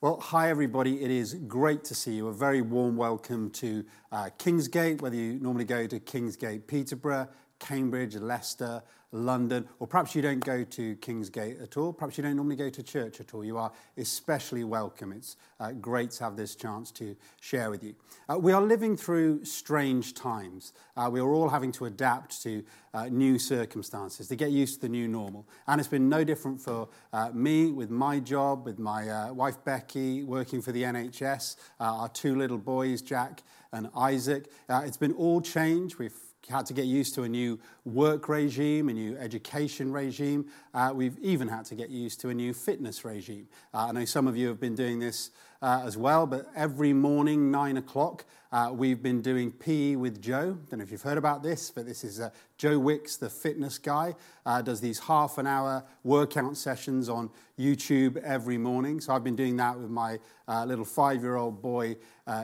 Well, hi everybody. It is great to see you. A very warm welcome to uh, Kingsgate, whether you normally go to Kingsgate Peterborough, Cambridge, Leicester, London, or perhaps you don't go to Kingsgate at all. Perhaps you don't normally go to church at all. You are especially welcome. It's uh, great to have this chance to share with you. Uh, we are living through strange times. Uh, we are all having to adapt to uh, new circumstances, to get used to the new normal. And it's been no different for uh, me with my job, with my uh, wife Becky, working for the NHS, our two little boys, Jack and Isaac. it's been all change. We've had to get used to a new work regime, a new education regime. Uh, we've even had to get used to a new fitness regime. Uh, I know some of you have been doing this uh, as well, but every morning, nine o'clock, uh, we've been doing PE with Joe. Don't know if you've heard about this, but this is uh, Joe Wicks, the fitness guy, uh, does these half an hour workout sessions on YouTube every morning. So I've been doing that with my little five year old boy,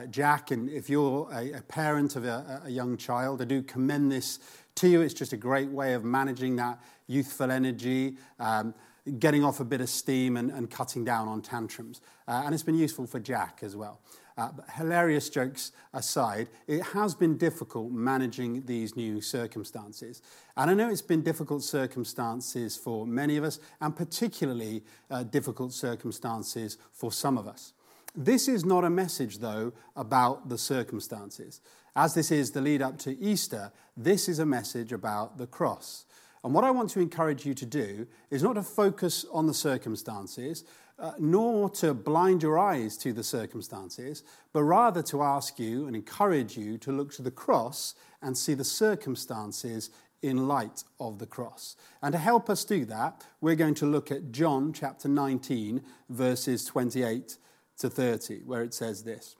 Jack. And if you're a, a parent of a, a young child, I do commend this to you. It's just a great way of managing that youthful energy. Um, getting off a bit of steam and, and cutting down on tantrums. Uh, and it's been useful for Jack as well. Uh, hilarious jokes aside, it has been difficult managing these new circumstances. And I know it's been difficult circumstances for many of us, and particularly uh, difficult circumstances for some of us. This is not a message, though, about the circumstances. As this is the lead up to Easter, this is a message about the cross. And what I want to encourage you to do is not to focus on the circumstances, uh, nor to blind your eyes to the circumstances, but rather to ask you and encourage you to look to the cross and see the circumstances in light of the cross. And to help us do that, we're going to look at John chapter 19, verses 28 to 30, where it says this.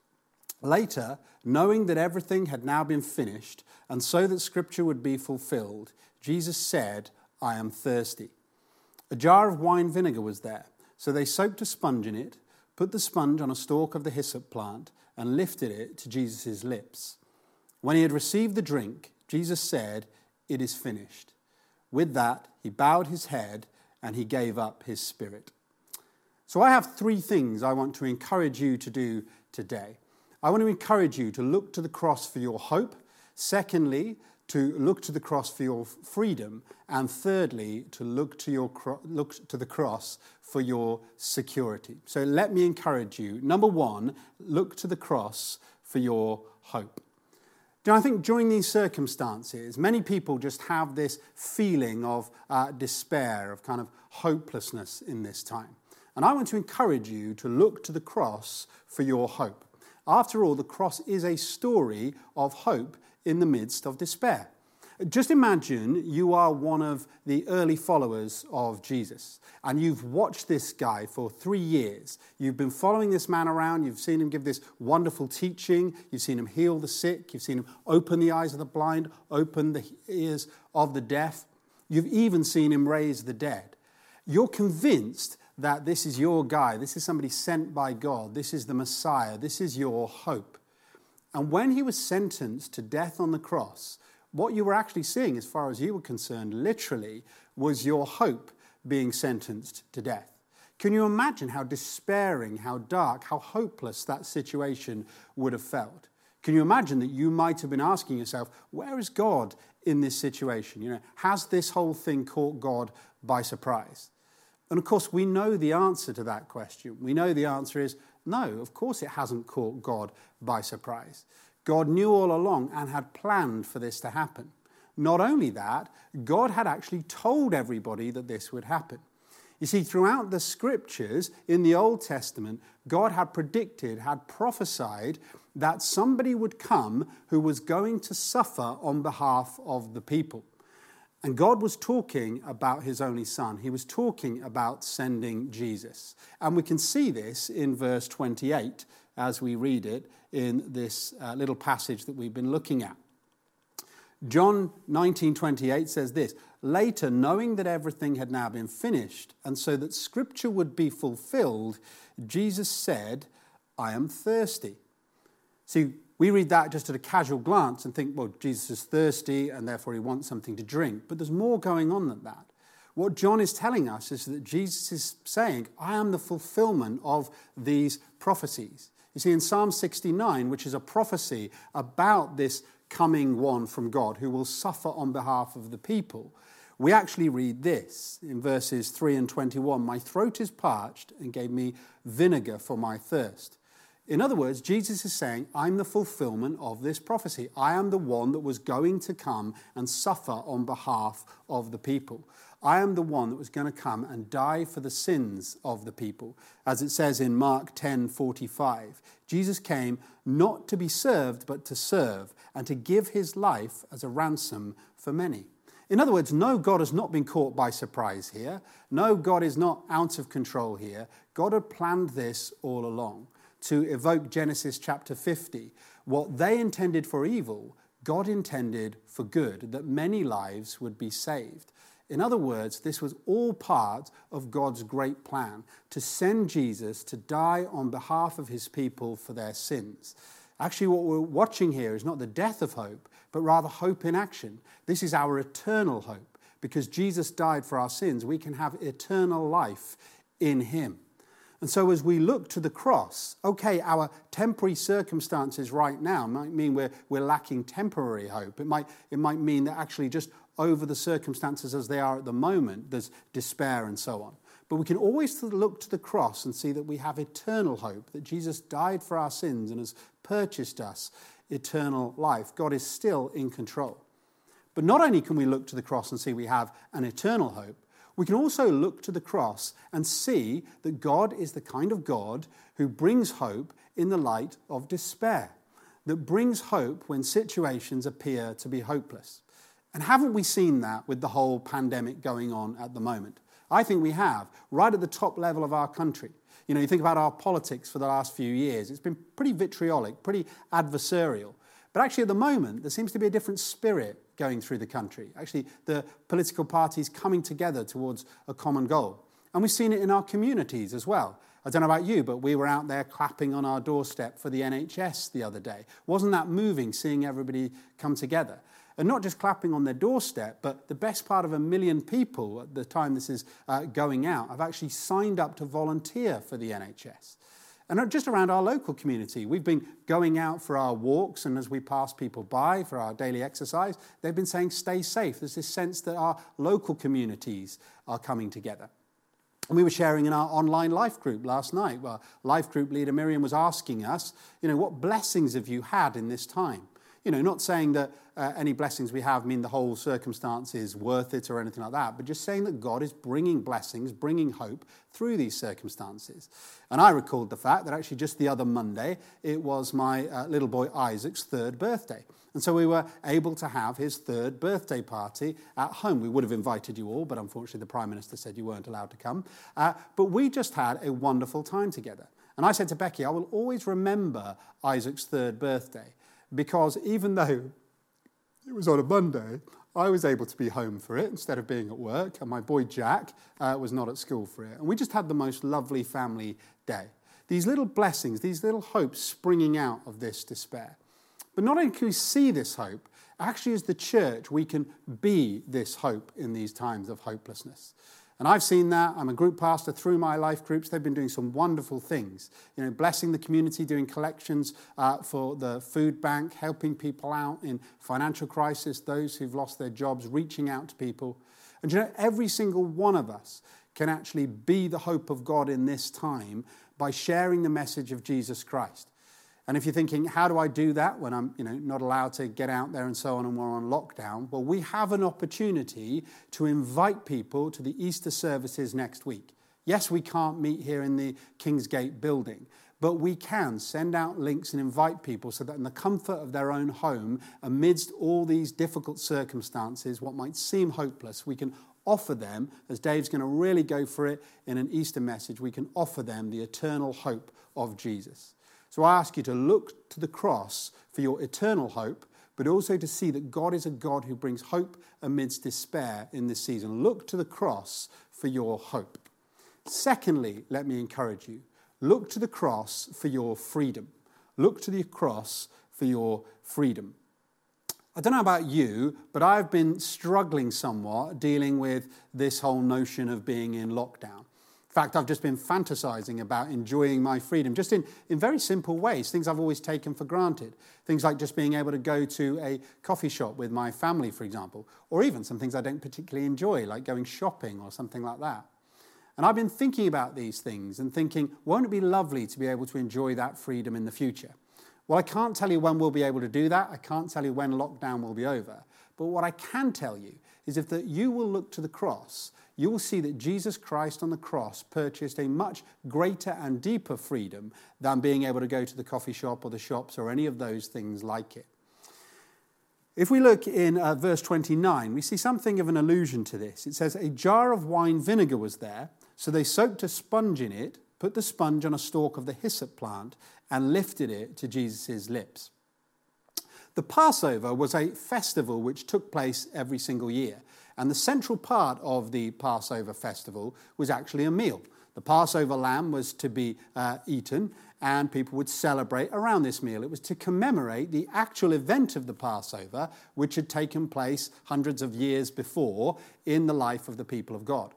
Later, knowing that everything had now been finished, and so that scripture would be fulfilled, Jesus said, I am thirsty. A jar of wine vinegar was there so they soaked a sponge in it, put the sponge on a stalk of the hyssop plant, and lifted it to Jesus' lips. When he had received the drink, Jesus said, It is finished. With that, he bowed his head and he gave up his spirit. So I have three things I want to encourage you to do today. I want to encourage you to look to the cross for your hope. Secondly, to look to the cross for your freedom, and thirdly, to look to, your cro- look to the cross for your security. So let me encourage you. Number one, look to the cross for your hope. Do I think during these circumstances, many people just have this feeling of uh, despair, of kind of hopelessness in this time. And I want to encourage you to look to the cross for your hope. After all, the cross is a story of hope in the midst of despair. Just imagine you are one of the early followers of Jesus and you've watched this guy for three years. You've been following this man around. You've seen him give this wonderful teaching. You've seen him heal the sick. You've seen him open the eyes of the blind, open the ears of the deaf. You've even seen him raise the dead. You're convinced that this is your guy. This is somebody sent by God. This is the Messiah. This is your hope. And when he was sentenced to death on the cross, what you were actually seeing, as far as you were concerned, literally, was your hope being sentenced to death. Can you imagine how despairing, how dark, how hopeless that situation would have felt? Can you imagine that you might have been asking yourself, where is God in this situation? You know, has this whole thing caught God by surprise? And of course, we know the answer to that question. We know the answer is no, of course it hasn't caught God by surprise. God knew all along and had planned for this to happen. Not only that, God had actually told everybody that this would happen. You see, throughout the scriptures in the Old Testament, God had predicted, had prophesied that somebody would come who was going to suffer on behalf of the people. And God was talking about his only son. He was talking about sending Jesus. And we can see this in verse 28 as we read it in this uh, little passage that we've been looking at. John 19:28 says this, later knowing that everything had now been finished and so that scripture would be fulfilled, Jesus said, I am thirsty. See, we read that just at a casual glance and think, well, Jesus is thirsty and therefore he wants something to drink. But there's more going on than that. What John is telling us is that Jesus is saying, I am the fulfillment of these prophecies. You see, in Psalm 69, which is a prophecy about this coming one from God who will suffer on behalf of the people, we actually read this in verses 3 and 21 My throat is parched and gave me vinegar for my thirst. In other words, Jesus is saying, I'm the fulfillment of this prophecy. I am the one that was going to come and suffer on behalf of the people. I am the one that was going to come and die for the sins of the people. As it says in Mark 10 45, Jesus came not to be served, but to serve, and to give his life as a ransom for many. In other words, no, God has not been caught by surprise here. No, God is not out of control here. God had planned this all along to evoke Genesis chapter 50. What they intended for evil, God intended for good, that many lives would be saved. In other words, this was all part of God's great plan to send Jesus to die on behalf of his people for their sins. Actually, what we're watching here is not the death of hope, but rather hope in action. This is our eternal hope. Because Jesus died for our sins, we can have eternal life in him. And so, as we look to the cross, okay, our temporary circumstances right now might mean we're, we're lacking temporary hope. It might, it might mean that actually, just over the circumstances as they are at the moment, there's despair and so on. But we can always look to the cross and see that we have eternal hope, that Jesus died for our sins and has purchased us eternal life. God is still in control. But not only can we look to the cross and see we have an eternal hope, we can also look to the cross and see that God is the kind of God who brings hope in the light of despair, that brings hope when situations appear to be hopeless. And haven't we seen that with the whole pandemic going on at the moment? I think we have, right at the top level of our country. You know, you think about our politics for the last few years, it's been pretty vitriolic, pretty adversarial. But actually, at the moment, there seems to be a different spirit going through the country. Actually, the political parties coming together towards a common goal. And we've seen it in our communities as well. I don't know about you, but we were out there clapping on our doorstep for the NHS the other day. Wasn't that moving, seeing everybody come together? And not just clapping on their doorstep, but the best part of a million people at the time this is uh, going out have actually signed up to volunteer for the NHS. And just around our local community, we've been going out for our walks, and as we pass people by for our daily exercise, they've been saying, stay safe. There's this sense that our local communities are coming together. And we were sharing in our online life group last night. Well, life group leader Miriam was asking us, you know, what blessings have you had in this time? You know, not saying that uh, any blessings we have mean the whole circumstance is worth it or anything like that, but just saying that God is bringing blessings, bringing hope through these circumstances. And I recalled the fact that actually just the other Monday, it was my uh, little boy Isaac's third birthday. And so we were able to have his third birthday party at home. We would have invited you all, but unfortunately the Prime Minister said you weren't allowed to come. Uh, but we just had a wonderful time together. And I said to Becky, I will always remember Isaac's third birthday because even though it was on a Monday, I was able to be home for it instead of being at work, and my boy Jack uh, was not at school for it. And we just had the most lovely family day. These little blessings, these little hopes springing out of this despair. But not only can we see this hope, actually, as the church, we can be this hope in these times of hopelessness. And I've seen that. I'm a group pastor through my life groups. They've been doing some wonderful things. You know, blessing the community, doing collections uh, for the food bank, helping people out in financial crisis, those who've lost their jobs, reaching out to people. And you know, every single one of us can actually be the hope of God in this time by sharing the message of Jesus Christ. And if you're thinking, how do I do that when I'm you know, not allowed to get out there and so on and we're on lockdown? Well, we have an opportunity to invite people to the Easter services next week. Yes, we can't meet here in the Kingsgate building, but we can send out links and invite people so that in the comfort of their own home, amidst all these difficult circumstances, what might seem hopeless, we can offer them, as Dave's going to really go for it in an Easter message, we can offer them the eternal hope of Jesus. So I ask you to look to the cross for your eternal hope, but also to see that God is a God who brings hope amidst despair in this season. Look to the cross for your hope. Secondly, let me encourage you look to the cross for your freedom. Look to the cross for your freedom. I don't know about you, but I've been struggling somewhat dealing with this whole notion of being in lockdown. Fact, I've just been fantasizing about enjoying my freedom, just in, in very simple ways, things I've always taken for granted. Things like just being able to go to a coffee shop with my family, for example, or even some things I don't particularly enjoy, like going shopping or something like that. And I've been thinking about these things and thinking, won't it be lovely to be able to enjoy that freedom in the future? Well, I can't tell you when we'll be able to do that. I can't tell you when lockdown will be over. But what I can tell you is if that you will look to the cross, you will see that Jesus Christ on the cross purchased a much greater and deeper freedom than being able to go to the coffee shop or the shops or any of those things like it. If we look in uh, verse 29, we see something of an allusion to this. It says, A jar of wine vinegar was there, so they soaked a sponge in it, put the sponge on a stalk of the hyssop plant, and lifted it to Jesus' lips. The Passover was a festival which took place every single year. And the central part of the Passover festival was actually a meal. The Passover lamb was to be uh, eaten, and people would celebrate around this meal. It was to commemorate the actual event of the Passover, which had taken place hundreds of years before in the life of the people of God.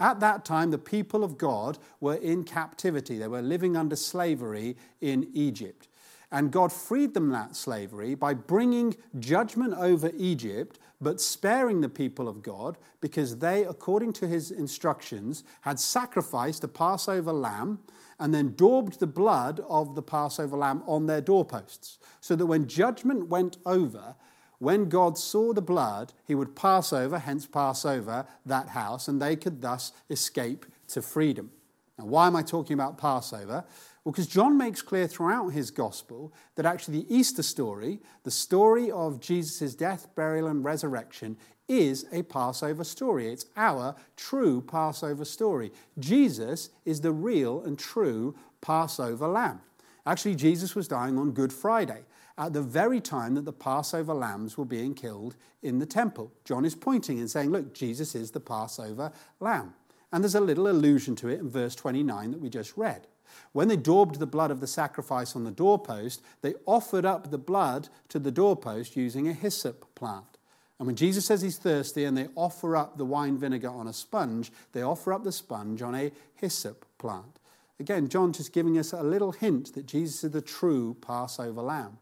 At that time, the people of God were in captivity. They were living under slavery in Egypt. And God freed them that slavery by bringing judgment over Egypt, but sparing the people of God because they, according to his instructions, had sacrificed a Passover lamb and then daubed the blood of the Passover lamb on their doorposts. So that when judgment went over, when God saw the blood, he would pass over, hence pass over that house, and they could thus escape to freedom. Now, why am I talking about Passover? Well, because John makes clear throughout his gospel that actually the Easter story, the story of Jesus' death, burial, and resurrection, is a Passover story. It's our true Passover story. Jesus is the real and true Passover lamb. Actually, Jesus was dying on Good Friday at the very time that the Passover lambs were being killed in the temple. John is pointing and saying, Look, Jesus is the Passover lamb. And there's a little allusion to it in verse 29 that we just read. When they daubed the blood of the sacrifice on the doorpost, they offered up the blood to the doorpost using a hyssop plant. And when Jesus says he's thirsty and they offer up the wine vinegar on a sponge, they offer up the sponge on a hyssop plant. Again, John just giving us a little hint that Jesus is the true Passover lamb.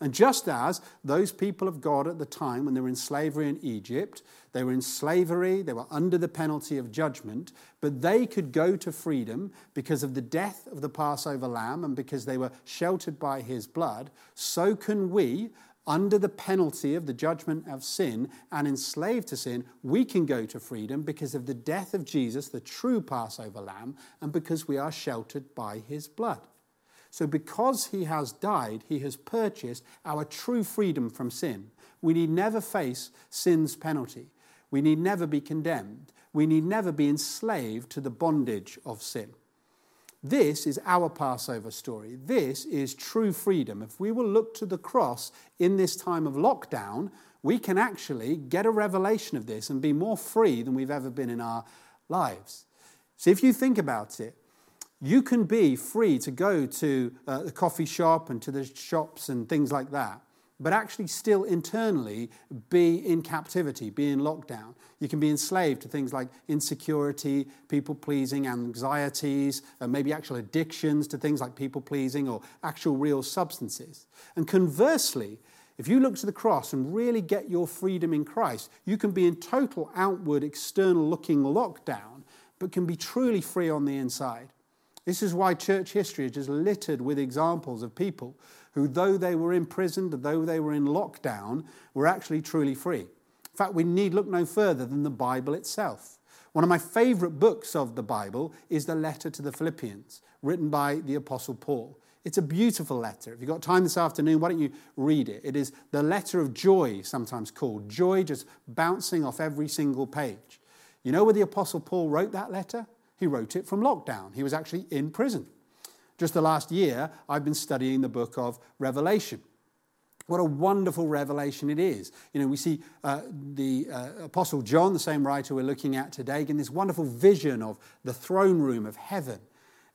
And just as those people of God at the time, when they were in slavery in Egypt, they were in slavery, they were under the penalty of judgment, but they could go to freedom because of the death of the Passover lamb and because they were sheltered by his blood, so can we, under the penalty of the judgment of sin and enslaved to sin, we can go to freedom because of the death of Jesus, the true Passover lamb, and because we are sheltered by his blood. So, because he has died, he has purchased our true freedom from sin. We need never face sin's penalty. We need never be condemned. We need never be enslaved to the bondage of sin. This is our Passover story. This is true freedom. If we will look to the cross in this time of lockdown, we can actually get a revelation of this and be more free than we've ever been in our lives. So, if you think about it, you can be free to go to uh, the coffee shop and to the shops and things like that, but actually still internally be in captivity, be in lockdown. You can be enslaved to things like insecurity, people pleasing, anxieties, and maybe actual addictions to things like people pleasing or actual real substances. And conversely, if you look to the cross and really get your freedom in Christ, you can be in total outward, external looking lockdown, but can be truly free on the inside. This is why church history is just littered with examples of people who, though they were imprisoned, though they were in lockdown, were actually truly free. In fact, we need look no further than the Bible itself. One of my favorite books of the Bible is the letter to the Philippians, written by the Apostle Paul. It's a beautiful letter. If you've got time this afternoon, why don't you read it? It is the letter of joy, sometimes called. Joy just bouncing off every single page. You know where the Apostle Paul wrote that letter? He wrote it from lockdown. He was actually in prison. Just the last year, I've been studying the book of Revelation. What a wonderful revelation it is. You know, we see uh, the uh, Apostle John, the same writer we're looking at today, getting this wonderful vision of the throne room of heaven.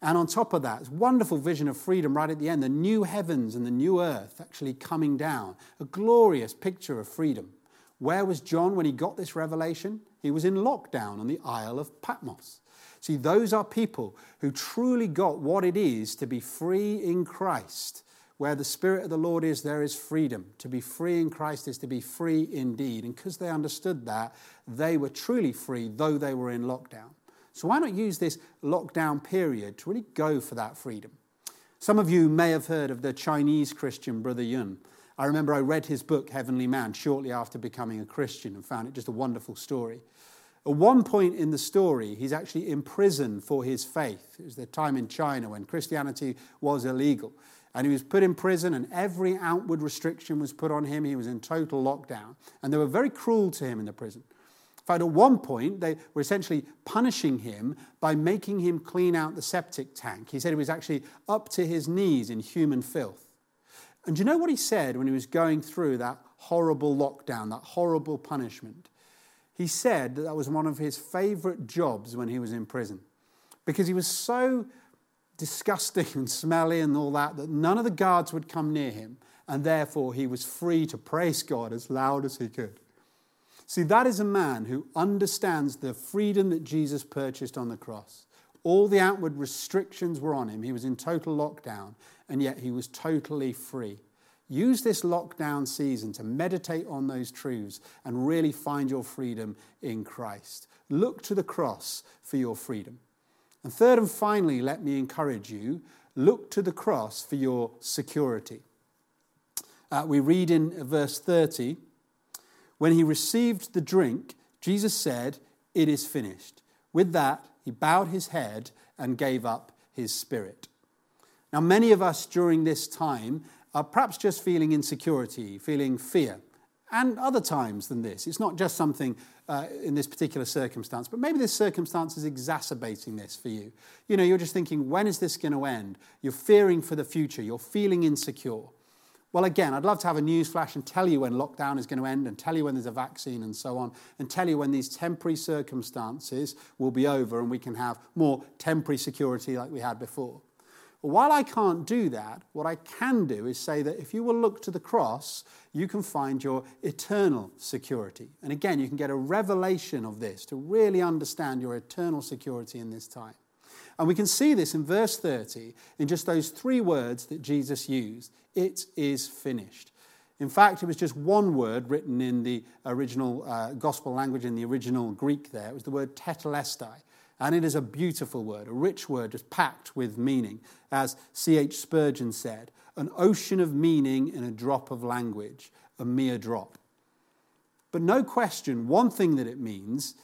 And on top of that, this wonderful vision of freedom right at the end, the new heavens and the new earth actually coming down, a glorious picture of freedom. Where was John when he got this revelation? He was in lockdown on the Isle of Patmos. See, those are people who truly got what it is to be free in Christ. Where the Spirit of the Lord is, there is freedom. To be free in Christ is to be free indeed. And because they understood that, they were truly free, though they were in lockdown. So, why not use this lockdown period to really go for that freedom? Some of you may have heard of the Chinese Christian Brother Yun. I remember I read his book, Heavenly Man, shortly after becoming a Christian and found it just a wonderful story. At one point in the story, he's actually imprisoned for his faith. It was the time in China when Christianity was illegal. And he was put in prison, and every outward restriction was put on him. He was in total lockdown. And they were very cruel to him in the prison. In fact, at one point, they were essentially punishing him by making him clean out the septic tank. He said he was actually up to his knees in human filth. And do you know what he said when he was going through that horrible lockdown, that horrible punishment? He said that that was one of his favorite jobs when he was in prison because he was so disgusting and smelly and all that that none of the guards would come near him, and therefore he was free to praise God as loud as he could. See, that is a man who understands the freedom that Jesus purchased on the cross. All the outward restrictions were on him. He was in total lockdown, and yet he was totally free. Use this lockdown season to meditate on those truths and really find your freedom in Christ. Look to the cross for your freedom. And third and finally, let me encourage you look to the cross for your security. Uh, we read in verse 30 when he received the drink, Jesus said, It is finished. With that, he bowed his head and gave up his spirit. Now, many of us during this time are perhaps just feeling insecurity, feeling fear, and other times than this. It's not just something uh, in this particular circumstance, but maybe this circumstance is exacerbating this for you. You know, you're just thinking, when is this going to end? You're fearing for the future, you're feeling insecure. Well, again, I'd love to have a news flash and tell you when lockdown is going to end and tell you when there's a vaccine and so on, and tell you when these temporary circumstances will be over and we can have more temporary security like we had before. While I can't do that, what I can do is say that if you will look to the cross, you can find your eternal security. And again, you can get a revelation of this to really understand your eternal security in this time. And we can see this in verse 30 in just those three words that Jesus used it is finished. In fact, it was just one word written in the original uh, gospel language, in the original Greek there. It was the word tetelestai. And it is a beautiful word, a rich word, just packed with meaning. As C.H. Spurgeon said, an ocean of meaning in a drop of language, a mere drop. But no question, one thing that it means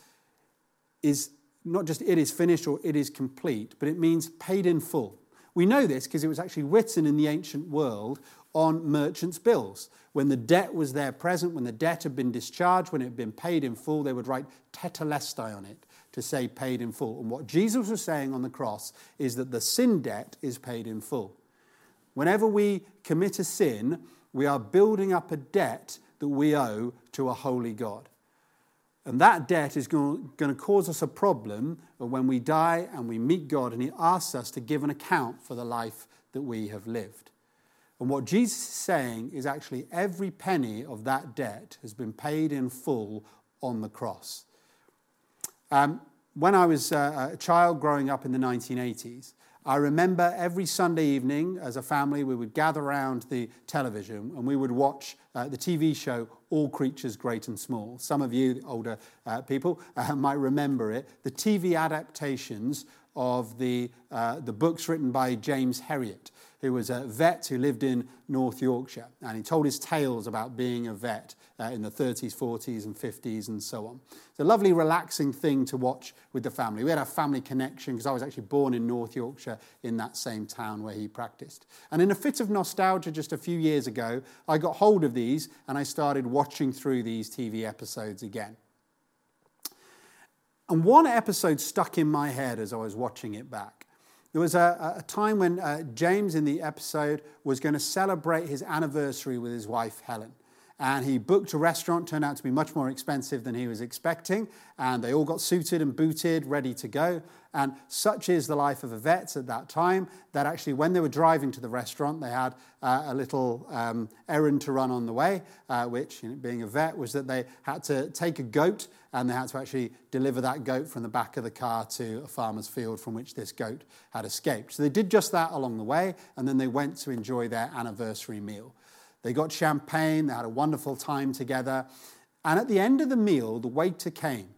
is not just it is finished or it is complete, but it means paid in full. We know this because it was actually written in the ancient world on merchants' bills. When the debt was there present, when the debt had been discharged, when it had been paid in full, they would write tetelestai on it to say paid in full. And what Jesus was saying on the cross is that the sin debt is paid in full. Whenever we commit a sin, we are building up a debt that we owe to a holy God. And that debt is going to cause us a problem when we die and we meet God and He asks us to give an account for the life that we have lived. And what Jesus is saying is actually every penny of that debt has been paid in full on the cross. Um, when I was uh, a child growing up in the 1980s, I remember every Sunday evening as a family, we would gather around the television and we would watch uh, the TV show All Creatures Great and Small. Some of you older uh, people uh, might remember it. The TV adaptations of the, uh, the books written by James Herriot who was a vet who lived in North Yorkshire. And he told his tales about being a vet uh, in the 30s, 40s, and 50s, and so on. It's a lovely, relaxing thing to watch with the family. We had a family connection because I was actually born in North Yorkshire in that same town where he practiced. And in a fit of nostalgia just a few years ago, I got hold of these and I started watching through these TV episodes again. And one episode stuck in my head as I was watching it back. There was a, a time when uh, James in the episode was going to celebrate his anniversary with his wife Helen. And he booked a restaurant, turned out to be much more expensive than he was expecting, and they all got suited and booted, ready to go. And such is the life of a vet at that time that actually, when they were driving to the restaurant, they had uh, a little um, errand to run on the way, uh, which, you know, being a vet, was that they had to take a goat and they had to actually deliver that goat from the back of the car to a farmer's field from which this goat had escaped. So they did just that along the way, and then they went to enjoy their anniversary meal. They got champagne, they had a wonderful time together. And at the end of the meal, the waiter came.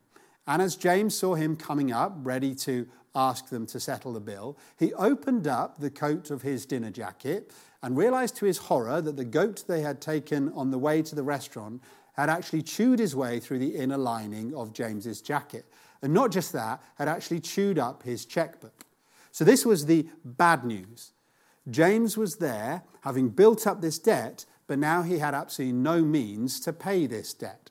And as James saw him coming up, ready to ask them to settle the bill, he opened up the coat of his dinner jacket and realized to his horror that the goat they had taken on the way to the restaurant had actually chewed his way through the inner lining of James's jacket. And not just that, had actually chewed up his checkbook. So this was the bad news. James was there, having built up this debt, but now he had absolutely no means to pay this debt.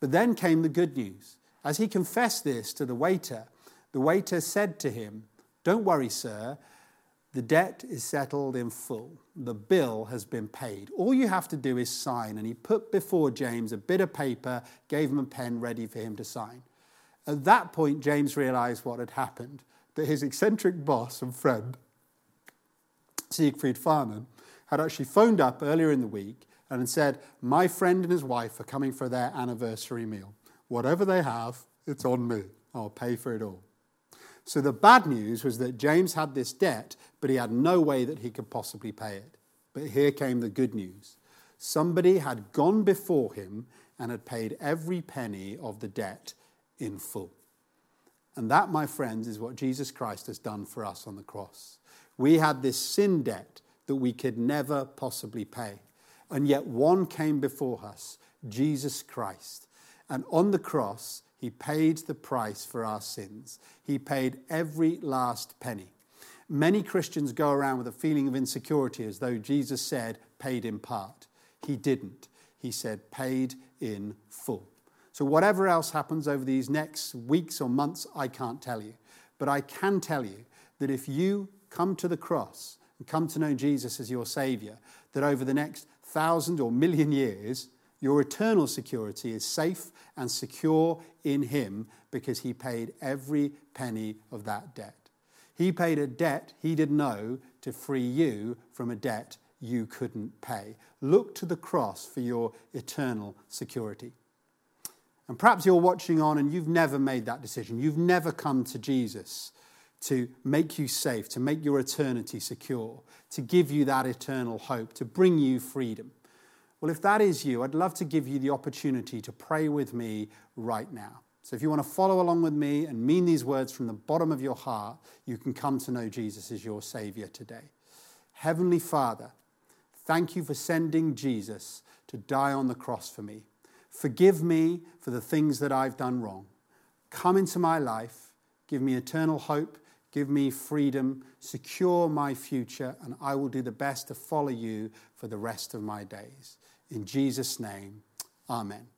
But then came the good news. As he confessed this to the waiter, the waiter said to him, Don't worry, sir, the debt is settled in full. The bill has been paid. All you have to do is sign. And he put before James a bit of paper, gave him a pen ready for him to sign. At that point, James realized what had happened that his eccentric boss and friend, Siegfried Farnon, had actually phoned up earlier in the week and said, My friend and his wife are coming for their anniversary meal. Whatever they have, it's on me. I'll pay for it all. So the bad news was that James had this debt, but he had no way that he could possibly pay it. But here came the good news somebody had gone before him and had paid every penny of the debt in full. And that, my friends, is what Jesus Christ has done for us on the cross. We had this sin debt that we could never possibly pay. And yet one came before us, Jesus Christ. And on the cross, he paid the price for our sins. He paid every last penny. Many Christians go around with a feeling of insecurity as though Jesus said, paid in part. He didn't. He said, paid in full. So, whatever else happens over these next weeks or months, I can't tell you. But I can tell you that if you come to the cross and come to know Jesus as your Savior, that over the next thousand or million years, your eternal security is safe and secure in Him because He paid every penny of that debt. He paid a debt He didn't know to free you from a debt you couldn't pay. Look to the cross for your eternal security. And perhaps you're watching on and you've never made that decision. You've never come to Jesus to make you safe, to make your eternity secure, to give you that eternal hope, to bring you freedom. Well, if that is you, I'd love to give you the opportunity to pray with me right now. So if you want to follow along with me and mean these words from the bottom of your heart, you can come to know Jesus as your Savior today. Heavenly Father, thank you for sending Jesus to die on the cross for me. Forgive me for the things that I've done wrong. Come into my life, give me eternal hope, give me freedom, secure my future, and I will do the best to follow you for the rest of my days. In Jesus' name, amen.